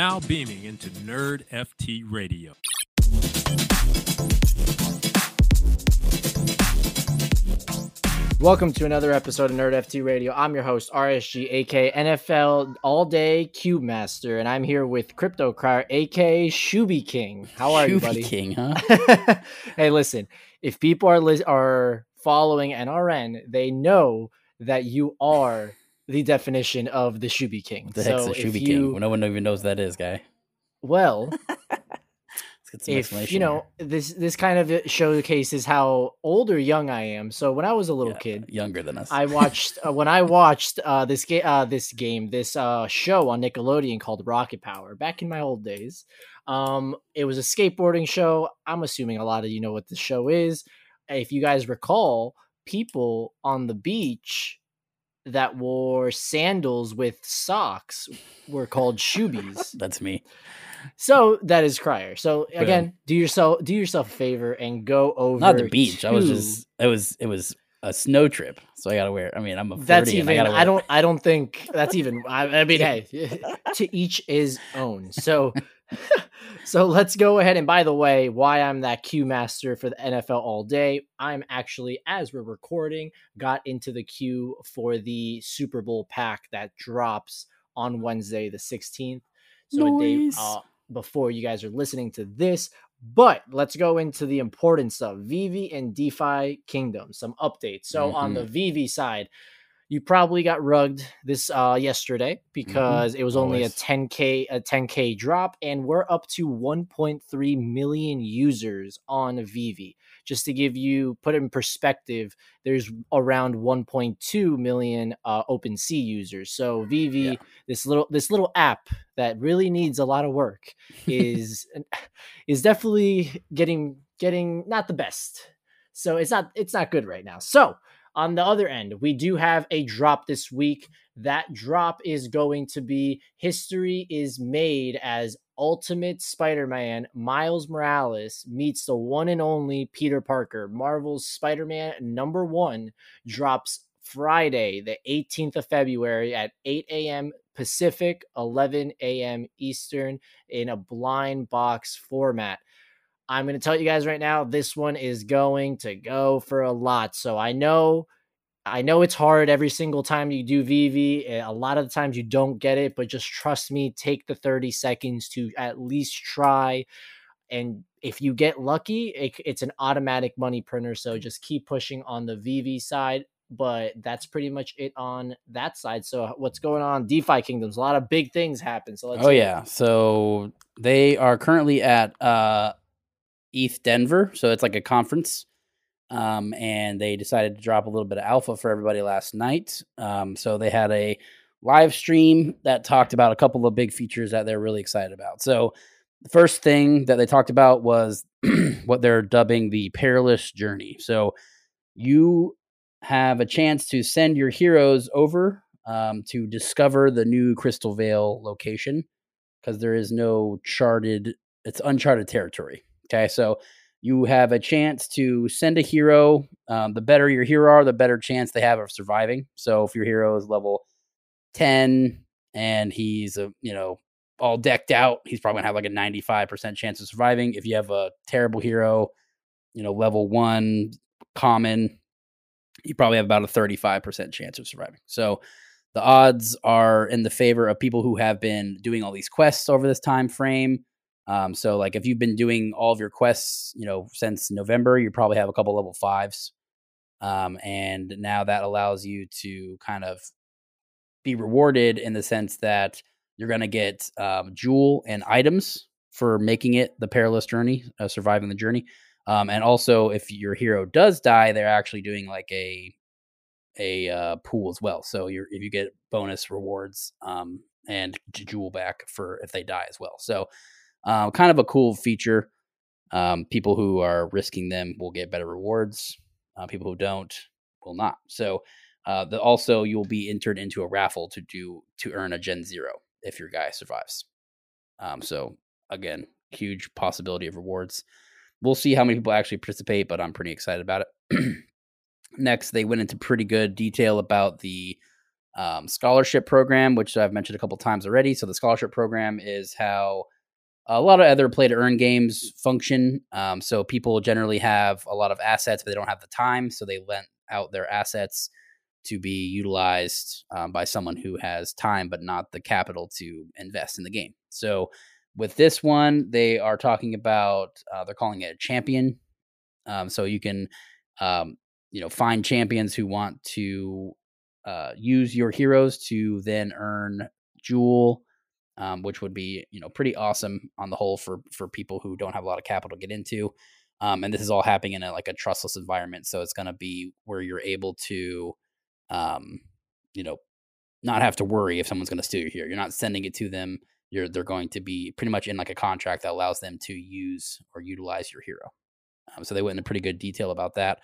now beaming into Nerd FT Radio. Welcome to another episode of Nerd FT Radio. I'm your host, RSG, aka NFL All Day Queue Master, and I'm here with Crypto Crier, aka Shuby King. How are you, buddy? King, huh? hey, listen, if people are lis- are following NRN, they know that you are the definition of the Shuby King. The heck's so a if Shuby you, King. No one even knows that is, guy. well, Let's get some if you know this, this kind of showcases how old or young I am. So when I was a little here. kid, younger than us. I watched uh, when I watched uh, this game, uh, this game, this uh, show on Nickelodeon called Rocket Power. Back in my old days, um, it was a skateboarding show. I'm assuming a lot of you know what the show is. If you guys recall, people on the beach that wore sandals with socks were called shoebies. That's me. so that is Crier. So Boom. Um, again, do yourself do yourself a favor and go over Not the beach. I was just. It was. It was a snow trip. So I gotta wear. I mean, I'm a. That's even. I, I, don't. I don't think that's even. I, I mean, hey, to each his own. So, so let's go ahead. And by the way, why I'm that queue master for the NFL all day? I'm actually, as we're recording, got into the queue for the Super Bowl pack that drops on Wednesday the 16th. So a day uh, before you guys are listening to this. But let's go into the importance of VeVe and DeFi Kingdom, some updates. So on the VeVe side, you probably got rugged this uh yesterday because it was only a 10k a 10k drop and we're up to 1.3 million users on VeVe. Just to give you put it in perspective, there's around 1.2 million uh OpenSea users. So VeVe Yeah. this little this little app that really needs a lot of work is is definitely getting getting not the best. So it's not it's not good right now. So on the other end, we do have a drop this week. That drop is going to be history is made as Ultimate Spider-Man Miles Morales meets the one and only Peter Parker. Marvel's Spider-Man number 1 drops Friday, the 18th of February at 8 a.m. Pacific, 11 a.m. Eastern in a blind box format. I'm going to tell you guys right now, this one is going to go for a lot. So I know, I know it's hard every single time you do VeVe. A lot of the times you don't get it, but just trust me, take the 30 seconds to at least try. And if you get lucky, it, it's an automatic money printer. So just keep pushing on the VeVe side. But that's pretty much it on that side. So what's going on? DeFi Kingdoms, a lot of big things happen. So let's Oh yeah. So they are currently at uh ETH Denver. So it's like a conference. Um, and they decided to drop a little bit of alpha for everybody last night. Um, so they had a live stream that talked about a couple of big features that they're really excited about. So the first thing that they talked about was what they're dubbing the perilous journey. So you have a chance to send your heroes over um, to discover the new Crystal Vale location because there is no charted, it's uncharted territory. Okay, so you have a chance to send a hero. Um, the better your hero are, the better chance they have of surviving. So if your hero is level 10 and he's a, you know, all decked out, he's probably gonna have like a 95% chance of surviving. If you have a terrible hero, you know, level one common, you probably have about a 35% chance of surviving. So the odds are in the favor of people who have been doing all these quests over this time frame. Um, so like if you've been doing all of your quests, you know, since November, you probably have a couple level fives. Um, and now that allows you to kind of be rewarded in the sense that you're going to get um, jewel and items for making it the perilous journey, uh, surviving the journey. Um, and also, if your hero does die, they're actually doing like a a uh, pool as well. So you're if you get bonus rewards um, and jewel back for if they die as well. So uh, kind of a cool feature. Um, people who are risking them will get better rewards. Uh, people who don't will not. So uh, the, also you'll be entered into a raffle to do to earn a Gen Zero if your guy survives. Um, so again, huge possibility of rewards. We'll see how many people actually participate, but I'm pretty excited about it. Next, they went into pretty good detail about the um, scholarship program, which I've mentioned a couple times already. So the scholarship program is how a lot of other play to earn games function. Um, so people generally have a lot of assets, but they don't have the time, so they lent out their assets to be utilized um, by someone who has time but not the capital to invest in the game. So with this one, they are talking about uh, they're calling it a champion. Um, so you can um, you know find champions who want to uh, use your heroes to then earn jewel um, which would be you know pretty awesome on the whole for for people who don't have a lot of capital to get into. Um, and this is all happening in a, like a trustless environment so it's going to be where you're able to um, you know not have to worry if someone's going to steal your hero you're not sending it to them. You're they're going to be pretty much in like a contract that allows them to use or utilize your hero. Um, so they went into pretty good detail about that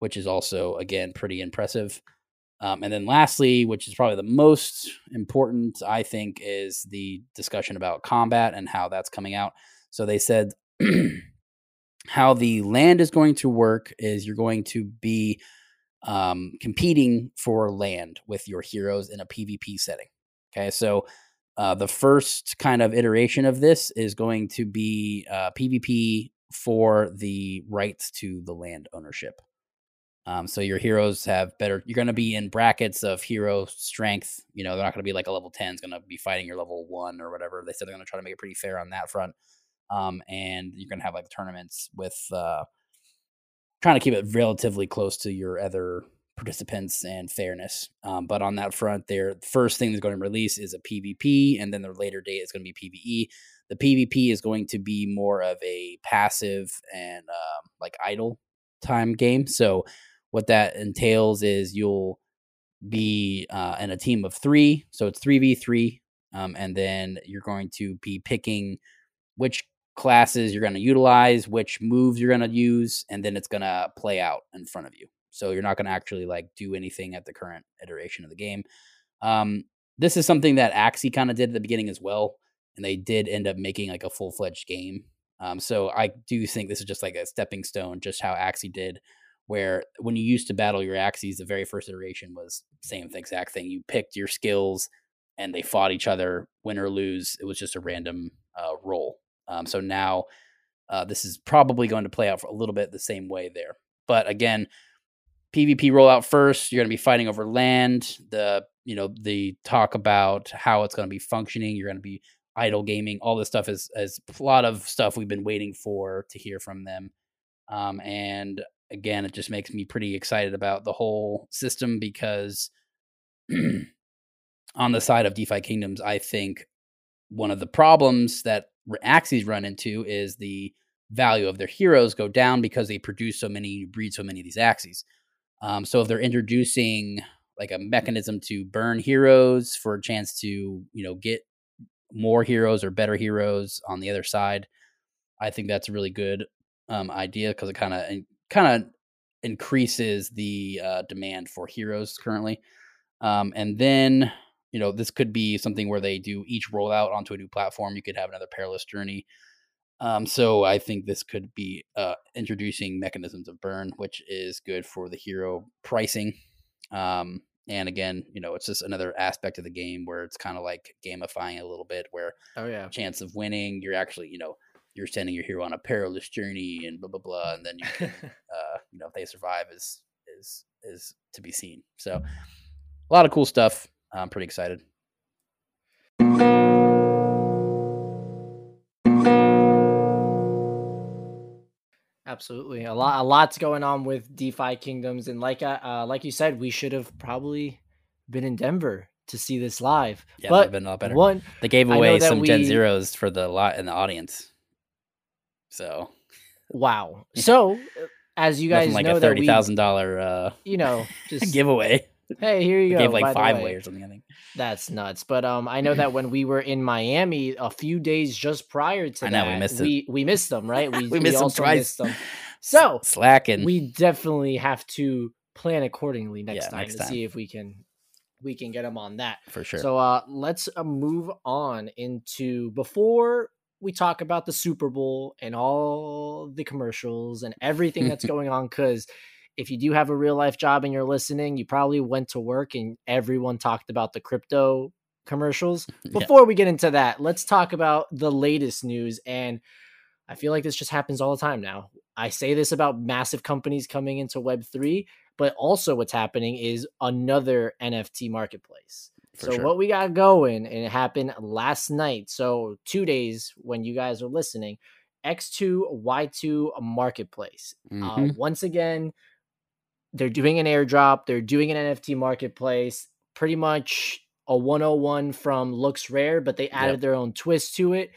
which is also again pretty impressive um, and then lastly, which is probably the most important, I think, is the discussion about combat and how that's coming out. So they said how the land is going to work is you're going to be um, competing for land with your heroes in a PvP setting. Okay, so uh, the first kind of iteration of this is going to be uh, PvP for the rights to the land ownership. Um, so your heroes have better. You're going to be in brackets of hero strength. You know, they're not going to be like a level ten is going to be fighting your level one or whatever. They said they're going to try to make it pretty fair on that front. Um, and you're going to have like tournaments with uh, trying to keep it relatively close to your other participants and fairness. Um, but on that front, their first thing that's going to release is a PvP, and then their later date is going to be PvE. The PvP is going to be more of a passive and um, like idle time game. So what that entails is you'll be uh, in a team of three. So it's 3v3. Um, and then you're going to be picking which classes you're going to utilize, which moves you're going to use, and then it's going to play out in front of you. So you're not going to actually like do anything at the current iteration of the game. Um, this is something that Axie kind of did at the beginning as well, and they did end up making like a full fledged game. Um, so I do think this is just like a stepping stone, just how Axie did where when you used to battle your Axies, the very first iteration was same exact thing. You picked your skills and they fought each other, win or lose. It was just a random uh, roll. Um, so now uh, this is probably going to play out for a little bit the same way there. But again, PvP rollout first. You're going to be fighting over land. The you know the talk about how it's going to be functioning. You're going to be idle gaming. All this stuff is is a lot of stuff we've been waiting for to hear from them. Um, and again, it just makes me pretty excited about the whole system because on the side of DeFi Kingdoms, I think one of the problems that Axies run into is the value of their heroes go down because they produce so many, breed so many of these Axies. Um, so if they're introducing like a mechanism to burn heroes for a chance to, you know, get more heroes or better heroes on the other side, I think that's a really good um, idea because it kind of kind of increases the uh, demand for heroes currently. Um, and then, you know, this could be something where they do each rollout onto a new platform. You could have another perilous journey. Um, so I think this could be uh, introducing mechanisms of burn, which is good for the hero pricing. Um, and again, you know, it's just another aspect of the game where it's kind of like gamifying a little bit, where oh yeah, chance of winning, you're actually, you know, you're sending your hero on a perilous journey and blah blah blah, and then you can, uh, you know, if they survive is is is to be seen. So a lot of cool stuff. I'm pretty excited. Absolutely, a lot, a lot's going on with DeFi Kingdoms, and like uh, uh like you said, we should have probably been in Denver to see this live. Yeah, but been a lot better. One, they gave away some we... Gen Zeros for the lot in the audience. So, wow. So, as you guys like know, a thirty thousand dollar, uh, you know, just giveaway. Hey, here you they go. Gave like five way. way or something. I think that's nuts. But um, I know that when we were in Miami a few days just prior to I know, that, we missed we, we missed them, right? We, we missed them also twice. Missed them. So slacking. We definitely have to plan accordingly next Yeah, time next to time. see if we can we can get them on that. for sure. So uh, let's uh, move on into before we talk about the Super Bowl and all the commercials and everything that's going on because if you do have a real life job and you're listening, you probably went to work and everyone talked about the crypto commercials. Before yeah. we get into that, let's talk about the latest news. And I feel like this just happens all the time now. I say this about massive companies coming into Web3, but also what's happening is another NFT marketplace. For so sure. what we got going, and it happened last night. So two days when you guys are listening, X2Y2 marketplace. Uh, mm-hmm. Uh, once again, they're doing an airdrop. They're doing an NFT marketplace. Pretty much a 101 from looks rare, but they added yep. their own twist to it.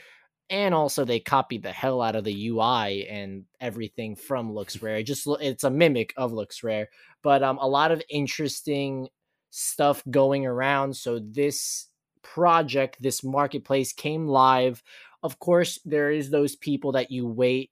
And also they copied the hell out of the UI and everything from LooksRare. Just it's a mimic of Looks Rare, but um a lot of interesting stuff going around. So this project, this marketplace came live. Of course, there is those people that you wait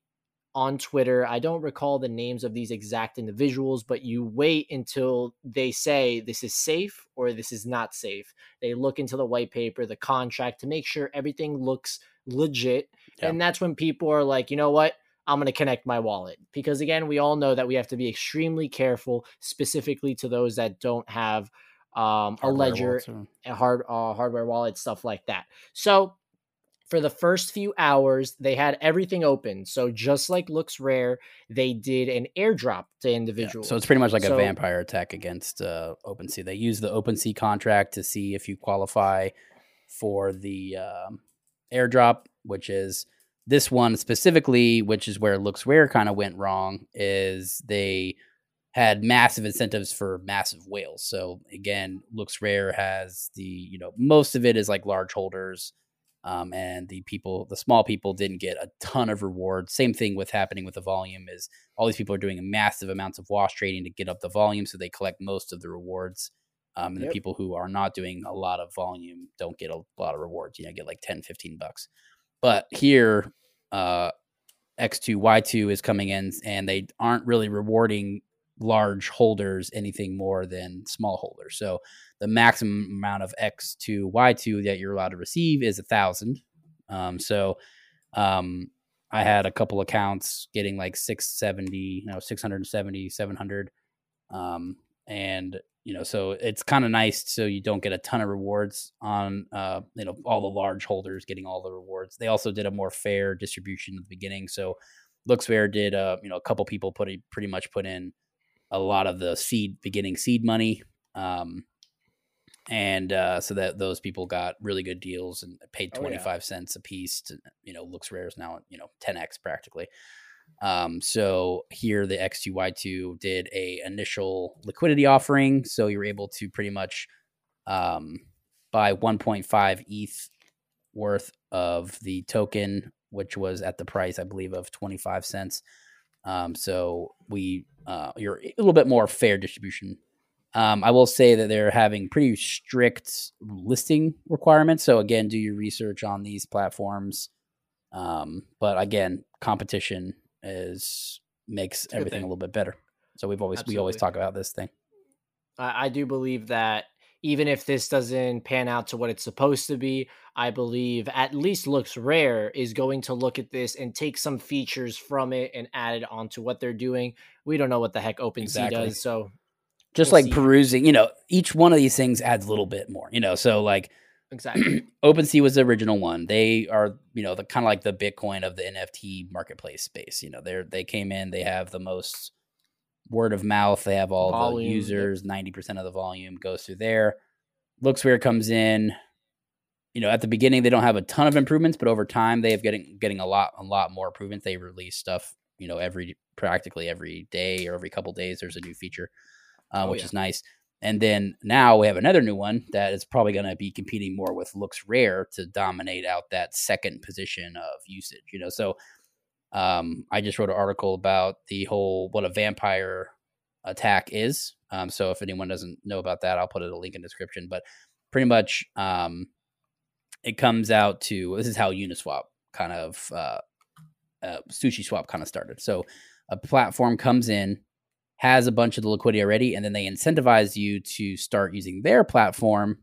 on Twitter. I don't recall the names of these exact individuals, but you wait until they say this is safe or this is not safe. They look into the white paper, the contract to make sure everything looks legit. Yeah. And that's when people are like, you know what? I'm going to connect my wallet. Because again, we all know that we have to be extremely careful, specifically to those that don't have um, a ledger, a hard uh, hardware wallet, stuff like that. So for the first few hours, they had everything open. So just like looks rare, they did an airdrop to individuals. Yeah, so it's pretty much like so, a vampire attack against uh, OpenSea. They use the OpenSea contract to see if you qualify for the um, airdrop, which is this one specifically, which is where LooksRare kind of went wrong, is they had massive incentives for massive whales. So again, LooksRare has the you know most of it is like large holders um, and the people, the small people, didn't get a ton of rewards. Same thing with happening with the volume is all these people are doing massive amounts of wash trading to get up the volume, so they collect most of the rewards. Um, and yep. the people who are not doing a lot of volume don't get a lot of rewards. You know, get like 10, 15 bucks. But here, uh, X2, Y2 is coming in, and they aren't really rewarding large holders anything more than small holders. So the maximum amount of X2, Y two that you're allowed to receive is a thousand. Um, so um, I had a couple accounts getting like 670, you know, 670, 700. Um, and you know, so it's kind of nice so you don't get a ton of rewards on, uh, you know, all the large holders getting all the rewards. They also did a more fair distribution at the beginning. So looks LooksRare did, uh, you know, a couple people put a, pretty much put in a lot of the seed beginning seed money. Um, and uh, so that those people got really good deals and paid 25 oh, yeah. cents a piece to you know LooksRare is now you know 10x practically um, so here the x2y2 did a initial liquidity offering so you're able to pretty much um, buy 1.5 eth worth of the token which was at the price i believe of 25 cents um, so we uh, you're a little bit more fair distribution um, I will say that they're having pretty strict listing requirements. So again, do your research on these platforms. Um, but again, competition is makes everything a little bit better. So we've always Absolutely. we always talk about this thing. I, I do believe that even if this doesn't pan out to what it's supposed to be, I believe at least Looks Rare is going to look at this and take some features from it and add it onto what they're doing. We don't know what the heck OpenSea exactly. does, so just we'll like see. perusing, you know, each one of these things adds a little bit more, you know. So like exactly, OpenSea was the original one. They are, you know, the kind of like the Bitcoin of the NFT marketplace space. You know, they're they came in, they have the most word of mouth, they have all volume, the users, ninety percent of the volume goes through there. LooksRare comes in. You know, at the beginning they don't have a ton of improvements, but over time they have getting getting a lot a lot more improvements. They release stuff, you know, every practically every day or every couple days. There's a new feature uh, oh, which yeah. is nice. And then now we have another new one that is probably going to be competing more with looks rare to dominate out that second position of usage. You know, so um, I just wrote an article about the whole what a vampire attack is. Um, so if anyone doesn't know about that, I'll put a link in description. But pretty much, um, it comes out to this is how Uniswap kind of uh, uh, Sushi Swap kind of started. So a platform comes in has a bunch of the liquidity already, and then they incentivize you to start using their platform.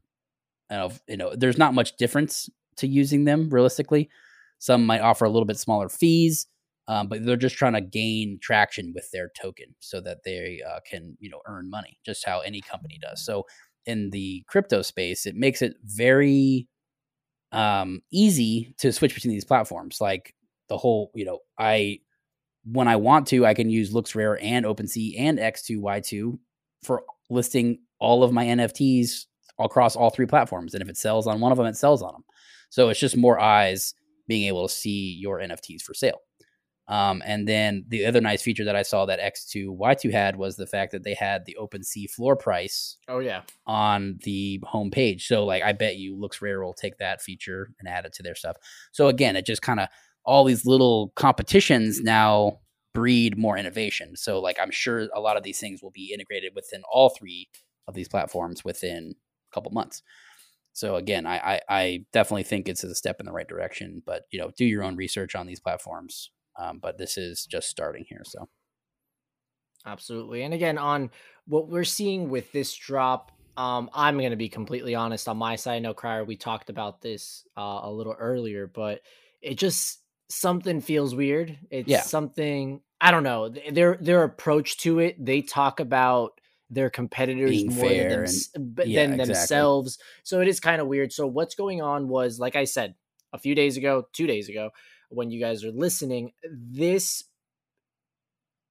And you know, there's not much difference to using them realistically. Some might offer a little bit smaller fees, um, but they're just trying to gain traction with their token so that they uh, can you know earn money, just how any company does. So in the crypto space, it makes it very um, easy to switch between these platforms. Like the whole, you know, I when I want to, I can use LooksRare and OpenSea and X2Y2 for listing all of my NFTs across all three platforms. And if it sells on one of them, it sells on them. So it's just more eyes being able to see your NFTs for sale. Um, and then the other nice feature that I saw that X2 Y2 had was the fact that they had the OpenSea floor price. Oh yeah, on the homepage. So like, I bet you LooksRare will take that feature and add it to their stuff. So again, it just kind of all these little competitions now breed more innovation. So like, I'm sure a lot of these things will be integrated within all three of these platforms within a couple months. So again, I, I, I definitely think it's a step in the right direction. But you know, do your own research on these platforms. Um, but this is just starting here. So absolutely. And again, on what we're seeing with this drop, um, I'm going to be completely honest on my side. I know Crier, we talked about this uh, a little earlier, but it just something feels weird. It's yeah. something I don't know. Their their approach to it. They talk about their competitors Being more than, them, and, yeah, than exactly. themselves. So it is kind of weird. So what's going on was, like I said, a few days ago, two days ago, when you guys are listening, this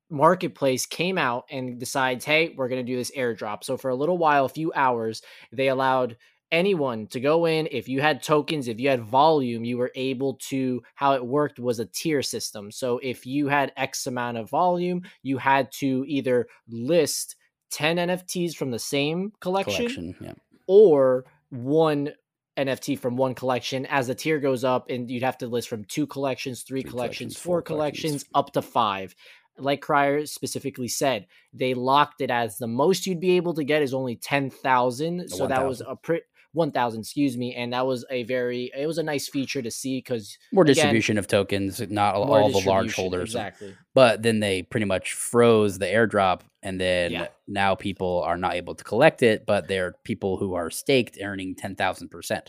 marketplace came out and decides, hey, we're going to do this airdrop. So for a little while, a few hours, they allowed anyone to go in. If you had tokens, if you had volume, you were able to, how it worked was a tier system. So if you had X amount of volume, you had to either list 10 NFTs from the same collection, collection yeah. or one NFT from one collection. As the tier goes up, and you'd have to list from two collections, three, three collections, collections, four collections, collections, up to five. Like Crier specifically said, they locked it as the most you'd be able to get is only ten thousand. So 1, that was a pretty 1000 excuse me and that was a very it was a nice feature to see because more distribution again, of tokens not all, all the large holders exactly but then they pretty much froze the airdrop and then yeah. now people are not able to collect it but they're people who are staked earning 10000%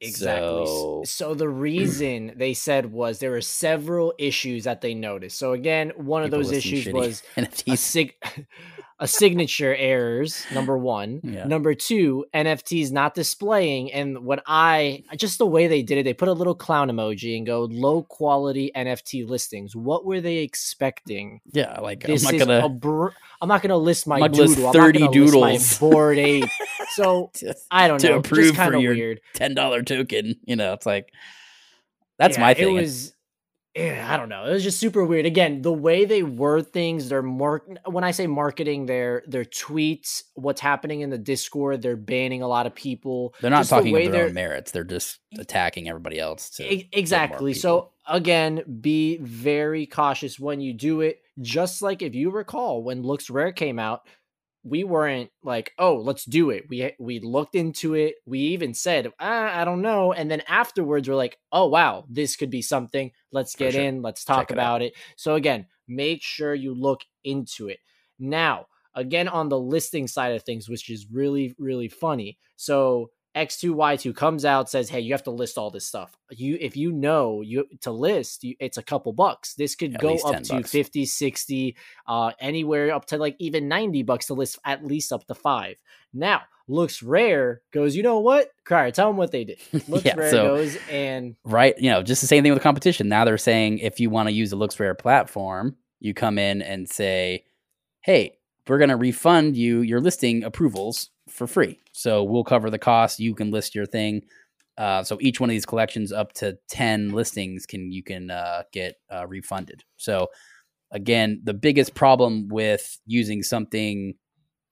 Exactly. So, so the reason they said was there were several issues that they noticed. So again, one of those issues was a, sig- a signature errors number one. Yeah. number two nfts not displaying and when i just the way they did it they put a little clown emoji and go low quality nft listings. What were they expecting? Yeah like this i'm not gonna br- i'm not gonna list my doodle list 30 I'm doodles my board eight so i don't to know approve just for your weird. $10 token you know it's like that's yeah, my thing. it was Eh, I don't know. It was just super weird. Again, the way they word things, they're more when I say marketing, their their tweets, what's happening in the Discord, they're banning a lot of people. They're not just talking the of their own merits. They're just attacking everybody else. exactly. So again, be very cautious when you do it. Just like if you recall when Looks Rare came out, we weren't like, oh, let's do it. We we looked into it. We even said, ah, I don't know. And then afterwards, we're like, oh wow, this could be something. Let's get sure. in. Let's talk Check about it, it. So again, make sure you look into it. Now, again, on the listing side of things, which is really really funny. So X2Y2 comes out says, "Hey, you have to list all this stuff. You if you know you to list, you, it's a couple bucks. This could at go up to bucks. 50, 60, uh anywhere up to like even 90 bucks to list at least up to 5." Now, looks rare goes, "You know what? Crier, tell them what they did." Looks yeah, rare so, goes and right, you know, just the same thing with the competition. Now they're saying if you want to use the LooksRare platform, you come in and say, "Hey, we're going to refund you your listing approvals for free. So we'll cover the cost. You can list your thing. Uh, so each one of these collections, up to ten listings, can you can uh, get uh, refunded. So again, the biggest problem with using something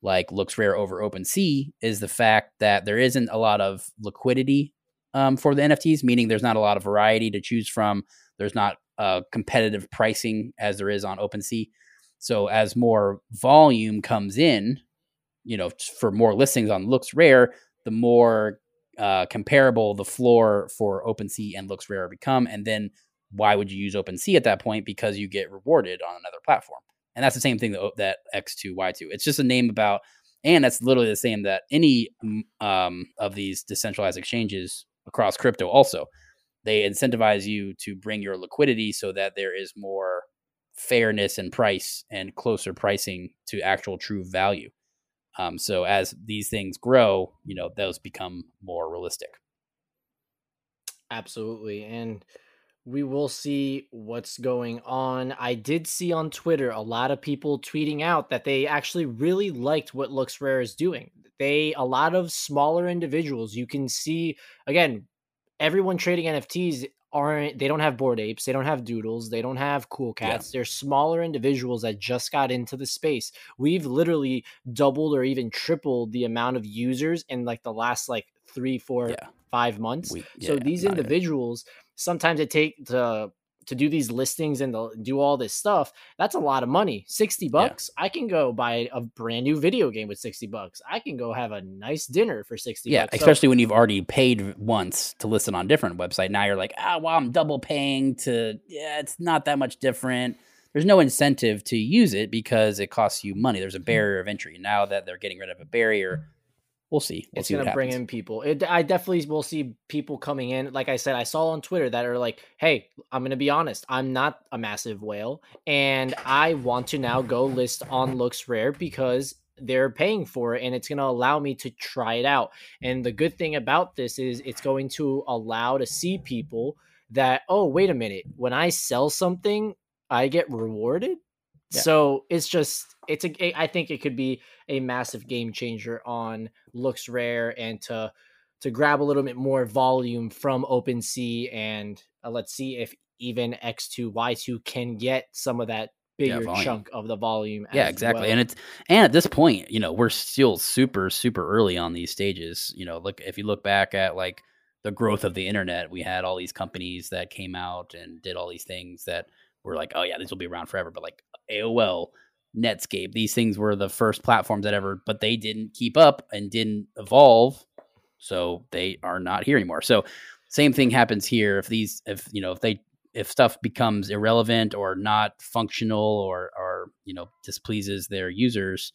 like looks rare over OpenSea is the fact that there isn't a lot of liquidity um, for the NFTs, meaning there's not a lot of variety to choose from. There's not uh, competitive pricing as there is on OpenSea. So as more volume comes in, you know, for more listings on Looks Rare, the more uh, comparable the floor for OpenSea and Looks Rare become. And then why would you use OpenSea at that point? Because you get rewarded on another platform. And that's the same thing that, that X2Y2. It's just a name about, and that's literally the same that any um, of these decentralized exchanges across crypto also. they incentivize you to bring your liquidity so that there is more fairness and price and closer pricing to actual true value. Um, so as these things grow, you know, those become more realistic. Absolutely. And we will see what's going on. I did see on Twitter a lot of people tweeting out that they actually really liked what Looks Rare is doing. They, a lot of smaller individuals, you can see, again, everyone trading NFTs aren't they don't have bored apes they don't have doodles they don't have cool cats yeah. they're smaller individuals that just got into the space we've literally doubled or even tripled the amount of users in like the last like three four yeah. five months we, yeah, so these individuals sometimes it take to to do these listings and to do all this stuff, that's a lot of money. 60 bucks. Yeah. I can go buy a brand new video game with 60 bucks. I can go have a nice dinner for 60 yeah, bucks. especially so, when you've already paid once to listen on different website. Now you're like, ah, well, I'm double paying to yeah, it's not that much different. There's no incentive to use it because it costs you money. There's a mm-hmm. barrier of entry. Now that they're getting rid of a barrier, we'll see. We'll it's see going to bring in people. It, I definitely will see people coming in. Like I said, I saw on Twitter that are like, "Hey, I'm going to be honest. I'm not a massive whale, and I want to now go list on Looks Rare because they're paying for it, and it's going to allow me to try it out. And the good thing about this is it's going to allow to see people that, oh, wait a minute, when I sell something, I get rewarded. Yeah. So it's just it's a I think it could be a massive game changer on looks rare and to to grab a little bit more volume from OpenSea and uh, let's see if even X2 Y2 can get some of that bigger yeah, chunk of the volume. Yeah, exactly. Well. And it's and at this point, you know, we're still super super early on these stages. You know, look if you look back at like the growth of the internet, we had all these companies that came out and did all these things that were like, oh yeah, these will be around forever. But like AOL Netscape. These things were the first platforms that ever, but they didn't keep up and didn't evolve. So they are not here anymore. So same thing happens here. If these, if, you know, if they, if stuff becomes irrelevant or not functional or, or, you know, displeases their users,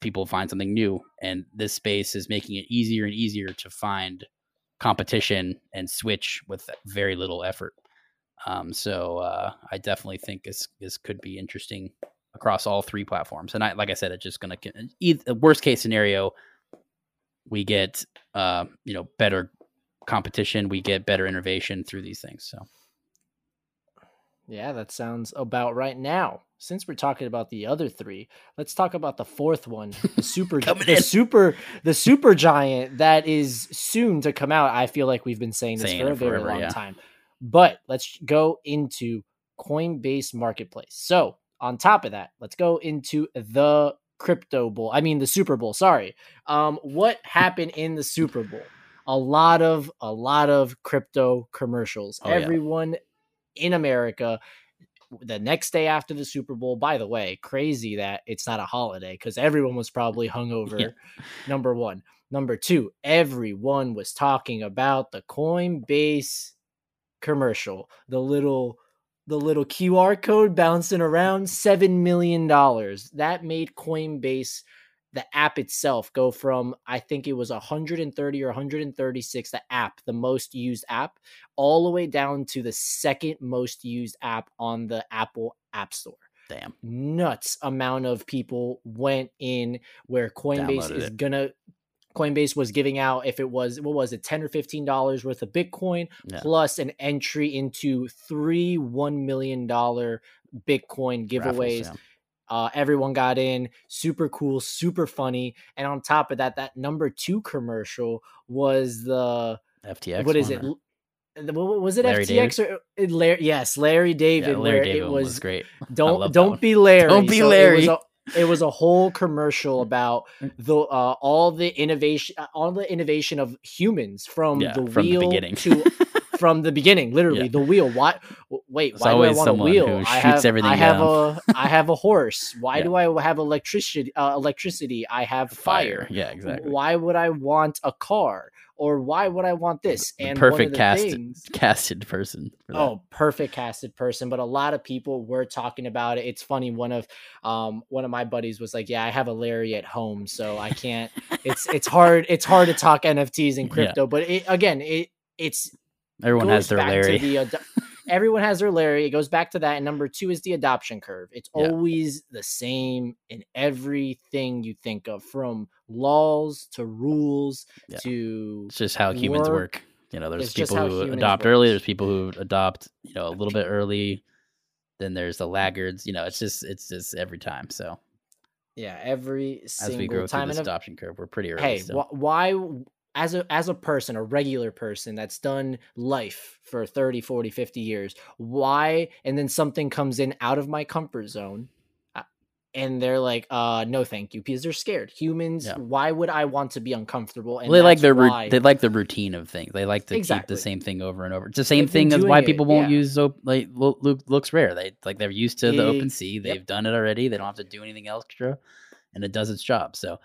people find something new. And this space is making it easier and easier to find competition and switch with very little effort. Um, so uh, I definitely think this this could be interesting across all three platforms. And I, like I said, it's just going to worst case scenario, we get uh, you know better competition, we get better innovation through these things. So. Yeah, that sounds about right now. Since we're talking about the other three, let's talk about the fourth one, the super, the in. super, the super giant that is soon to come out. I feel like we've been saying this saying for a very forever, long yeah. time, but let's go into Coinbase Marketplace. So on top of that, let's go into the crypto bowl. I mean the Super Bowl, sorry. Um what happened in the Super Bowl? A lot of a lot of crypto commercials. Oh, Everyone yeah. in America the next day after the Super Bowl, by the way, crazy that it's not a holiday because everyone was probably hungover. Yeah. Number one. Number two, everyone was talking about the Coinbase commercial, the little the little QR code bouncing around, $7 million. That made Coinbase, the app itself, go from, I think it was 130 or 136, the app, the most used app, all the way down to the second most used app on the Apple App Store. Damn. Nuts amount of people went in where Coinbase Downloaded is it. gonna Coinbase was giving out if it was what was it ten or fifteen dollars worth of Bitcoin yeah. plus an entry into three one million dollar Bitcoin giveaways. Raffles, yeah. uh, everyone got in, super cool, super funny, and on top of that, that number two commercial was the FTX. What is it? was it Larry FTX David? or Larry? Yes, Larry David. Yeah, Larry David it was, was great. Don't don't be Larry. Don't be so Larry it was a whole commercial about mm. the uh, all the innovation uh, all the innovation of humans from yeah, the from wheel the to from the beginning literally yeah. the wheel. Why wait why do i want a wheel? i have i have a i have a horse. Why yeah. do i have electricity uh, electricity? I have fire. fire. Yeah exactly. Why would i want a car or why would I want this? And perfect casted things, casted person. Oh, perfect casted person. But a lot of people were talking about it. It's funny. One of um one of my buddies was like, "Yeah, I have a Larry at home, so I can't." it's it's hard. It's hard to talk NFTs and crypto. Yeah. But it, again, it it's Everyone has their Larry. the everyone has their Larry. It goes back to that. And number two is the adoption curve. It's Yeah. always the same in everything you think of, from laws to rules Yeah. to It's just how humans work. work. You know, there's It's people who adopt work. early. There's people who adopt, you know, a little bit early. Then there's the laggards. You know, it's just it's just every time. So yeah, every as single we grow through time. this adoption curve, we're pretty early. hey, wh- why as a as a person, a regular person that's done life for 30, 40, 50 years, why and then something comes in out of my comfort zone uh, and they're like, uh, no, thank you, because they're scared. Humans, Yeah. why would I want to be uncomfortable? And Well, they like their why- they like the routine of things. They like to Exactly. keep the same thing over and over. It's the same They've thing as why it, people won't yeah. use op- like lo- lo- looks rare. They like they're used to the open sea. They've done it already. They don't have to do anything extra, and it does its job. So,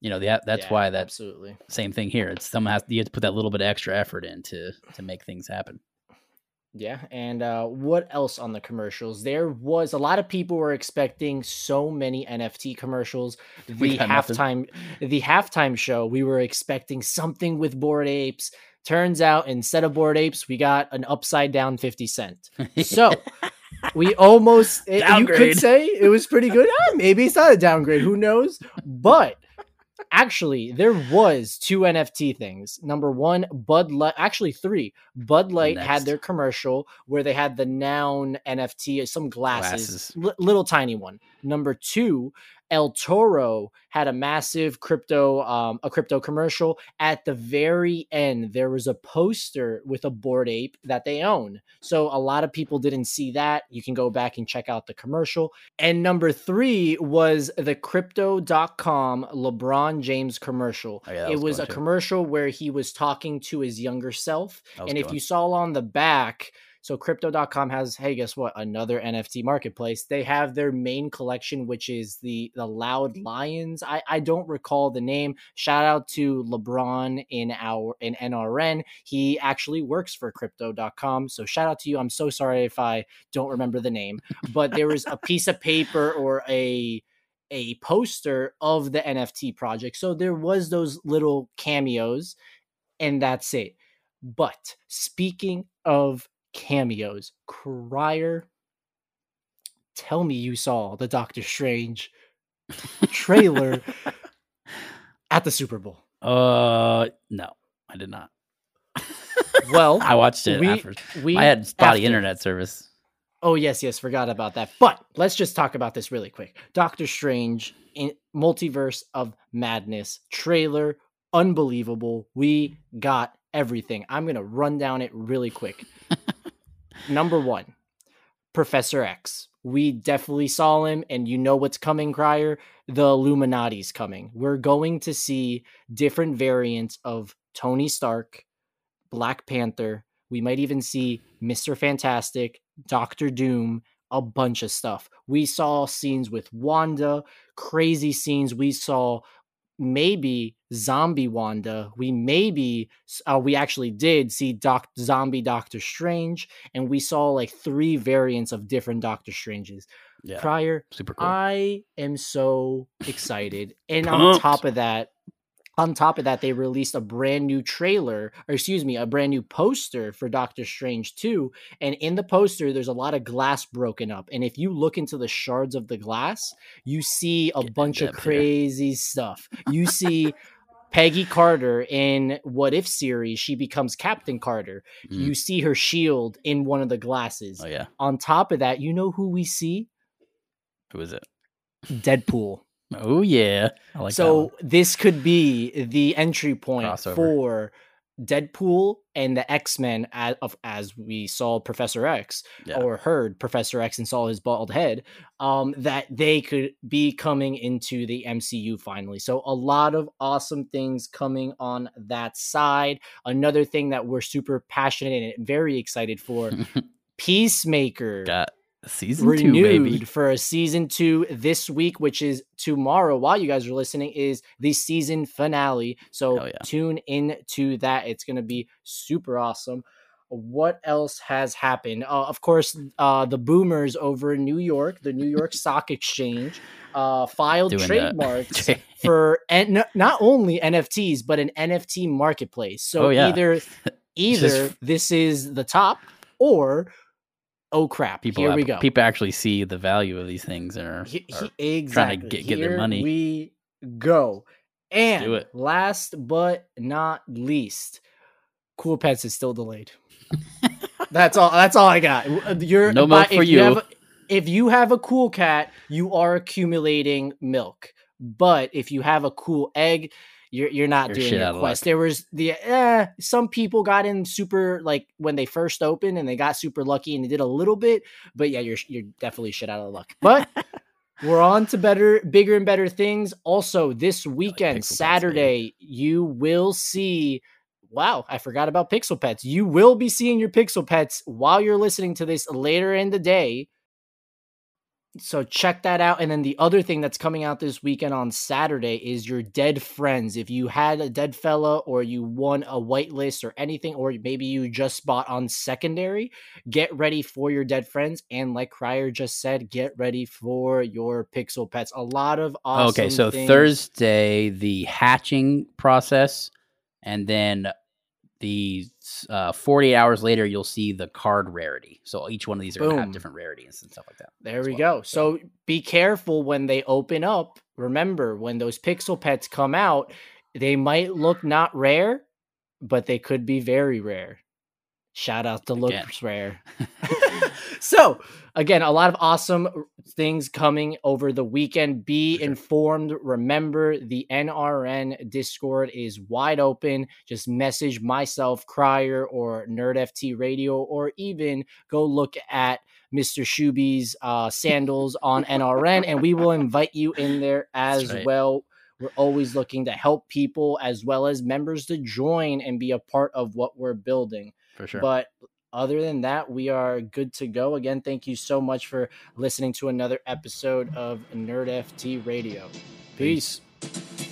you know, that that's Yeah, why that's absolutely. same thing here. It's someone has you have to put that little bit of extra effort in to to make things happen. Yeah, and uh, what else on the commercials? There was a lot of people were expecting so many NFT commercials. The got nothing. halftime, the halftime show, we were expecting something with bored apes. Turns out, instead of bored apes, we got an upside down Fifty Cent. So we almost, it- you could say it was pretty good. Ah, maybe it's not a downgrade. Who knows? But actually, there was two NFT things. Number one, Bud Light. Actually, three. Bud Light had their commercial where they had the noun NFT, some glasses, Glasses. li- little tiny one. Number two, eToro had a massive crypto, um, a crypto commercial. At the very end, there was a poster with a bored ape that they own. So a lot of people didn't see that. You can go back and check out the commercial. And number three was the crypto.com LeBron James commercial. Oh, yeah, it was a too. commercial where he was talking to his younger self. And if going. you saw on the back, so crypto.com has, hey, guess what? Another NFT marketplace. They have their main collection, which is the the Loud mm-hmm. Lions. I, I don't recall the name. Shout out to LeBron in our in NRN. He actually works for crypto.com. So shout out to you. I'm so sorry if I don't remember the name. But there was a piece of paper or a a poster of the NFT project. So there was those little cameos, and that's it. But speaking of cameos, Crier, tell me you saw the Doctor Strange trailer at the Super Bowl. Uh, no, I did not. Well, I watched it we- after. we I had spotty after- internet service. Oh yes, yes, forgot about that. But let's just talk about this really quick. Doctor Strange in Multiverse of Madness trailer, unbelievable. We got everything. I'm gonna run down it really quick. Number one, Professor X. We definitely saw him, and you know what's coming, Crier. The Illuminati's coming. We're going to see different variants of Tony Stark, Black Panther. We might even see Mr. Fantastic, Doctor Doom, a bunch of stuff. We saw scenes with Wanda, crazy scenes. We saw maybe zombie Wanda. We maybe uh, we actually did see Doc zombie Doctor Strange, and we saw like three variants of different Doctor Stranges. Yeah, Prior, super cool. I am so excited. And on top of that, on top of that, they released a brand new trailer, or excuse me, a brand new poster for Doctor Strange 2. And in the poster, there's a lot of glass broken up. And if you look into the shards of the glass, you see a Get bunch of depth here. crazy stuff. You see Peggy Carter in What If series, she becomes Captain Carter. Mm. You see her shield in one of the glasses. Oh yeah, On top of that, you know who we see? who is it? Deadpool. Oh yeah, I like so this could be the entry point Crossover. for Deadpool and the X Men, as, of as we saw Professor X Yeah. or heard Professor X and saw his bald head. Um, that they could be coming into the MCU finally. So a lot of awesome things coming on that side. Another thing that we're super passionate and very excited for. Peacemaker Got season renewed two, baby. for a season two this week, which is tomorrow. While you guys are listening, is the season finale. So yeah. tune in to that. It's gonna be super awesome. What else has happened? Uh, of course, uh, the boomers over in New York, the New York Stock Exchange, uh, filed Doing trademarks for and not only NFTs but an NFT marketplace. So Oh, yeah. either It's just- either this is the top or oh crap, People here we go. People actually see the value of these things and are, He- are he- exactly. get- get their Here money. We go. And it. last but not least, Cool Pets is still delayed. that's all. That's all I got. Uh, You're No milk for if you. have a- if you have a cool cat, you are accumulating milk. But if you have a cool egg, you're you're not You're doing your quest. There was the eh, some people got in super like when they first opened and they got super lucky and they did a little bit, but yeah, you're you're definitely shit out of luck. But we're on to better, bigger and better things. Also, this weekend, Pets. Saturday, you will see. Wow, I forgot about Pixel Pets. You will be seeing your Pixel Pets while you're listening to this later in the day. So check that out. And then the other thing that's coming out this weekend on Saturday is your dead friends. If you had a dead fella or you won a whitelist or anything, or maybe you just bought on secondary, get ready for your dead friends. And like Crier just said, get ready for your Pixel Pets. A lot of awesome. okay. So things. Thursday, the hatching process, and then the uh, 48 hours later, you'll see the card rarity. So each one of these are going to have different rarities and stuff like that. There we well. go. So be careful when they open up. Remember, when those pixel pets come out, they might look not rare, but they could be very rare. Shout out to Again. looks rare. so, again, a lot of awesome things coming over the weekend. Be informed. Remember, the NRN Discord is wide open. Just message myself, Crier, or Nerd FT Radio, or even go look at Mr. Shuby's uh, sandals on NRN, and we will invite you in there as right. well. We're always looking to help people as well as members to join and be a part of what we're building. For sure. But other than that, we are good to go. Again, thank you so much for listening to another episode of Nerd FT Radio. Peace. Peace.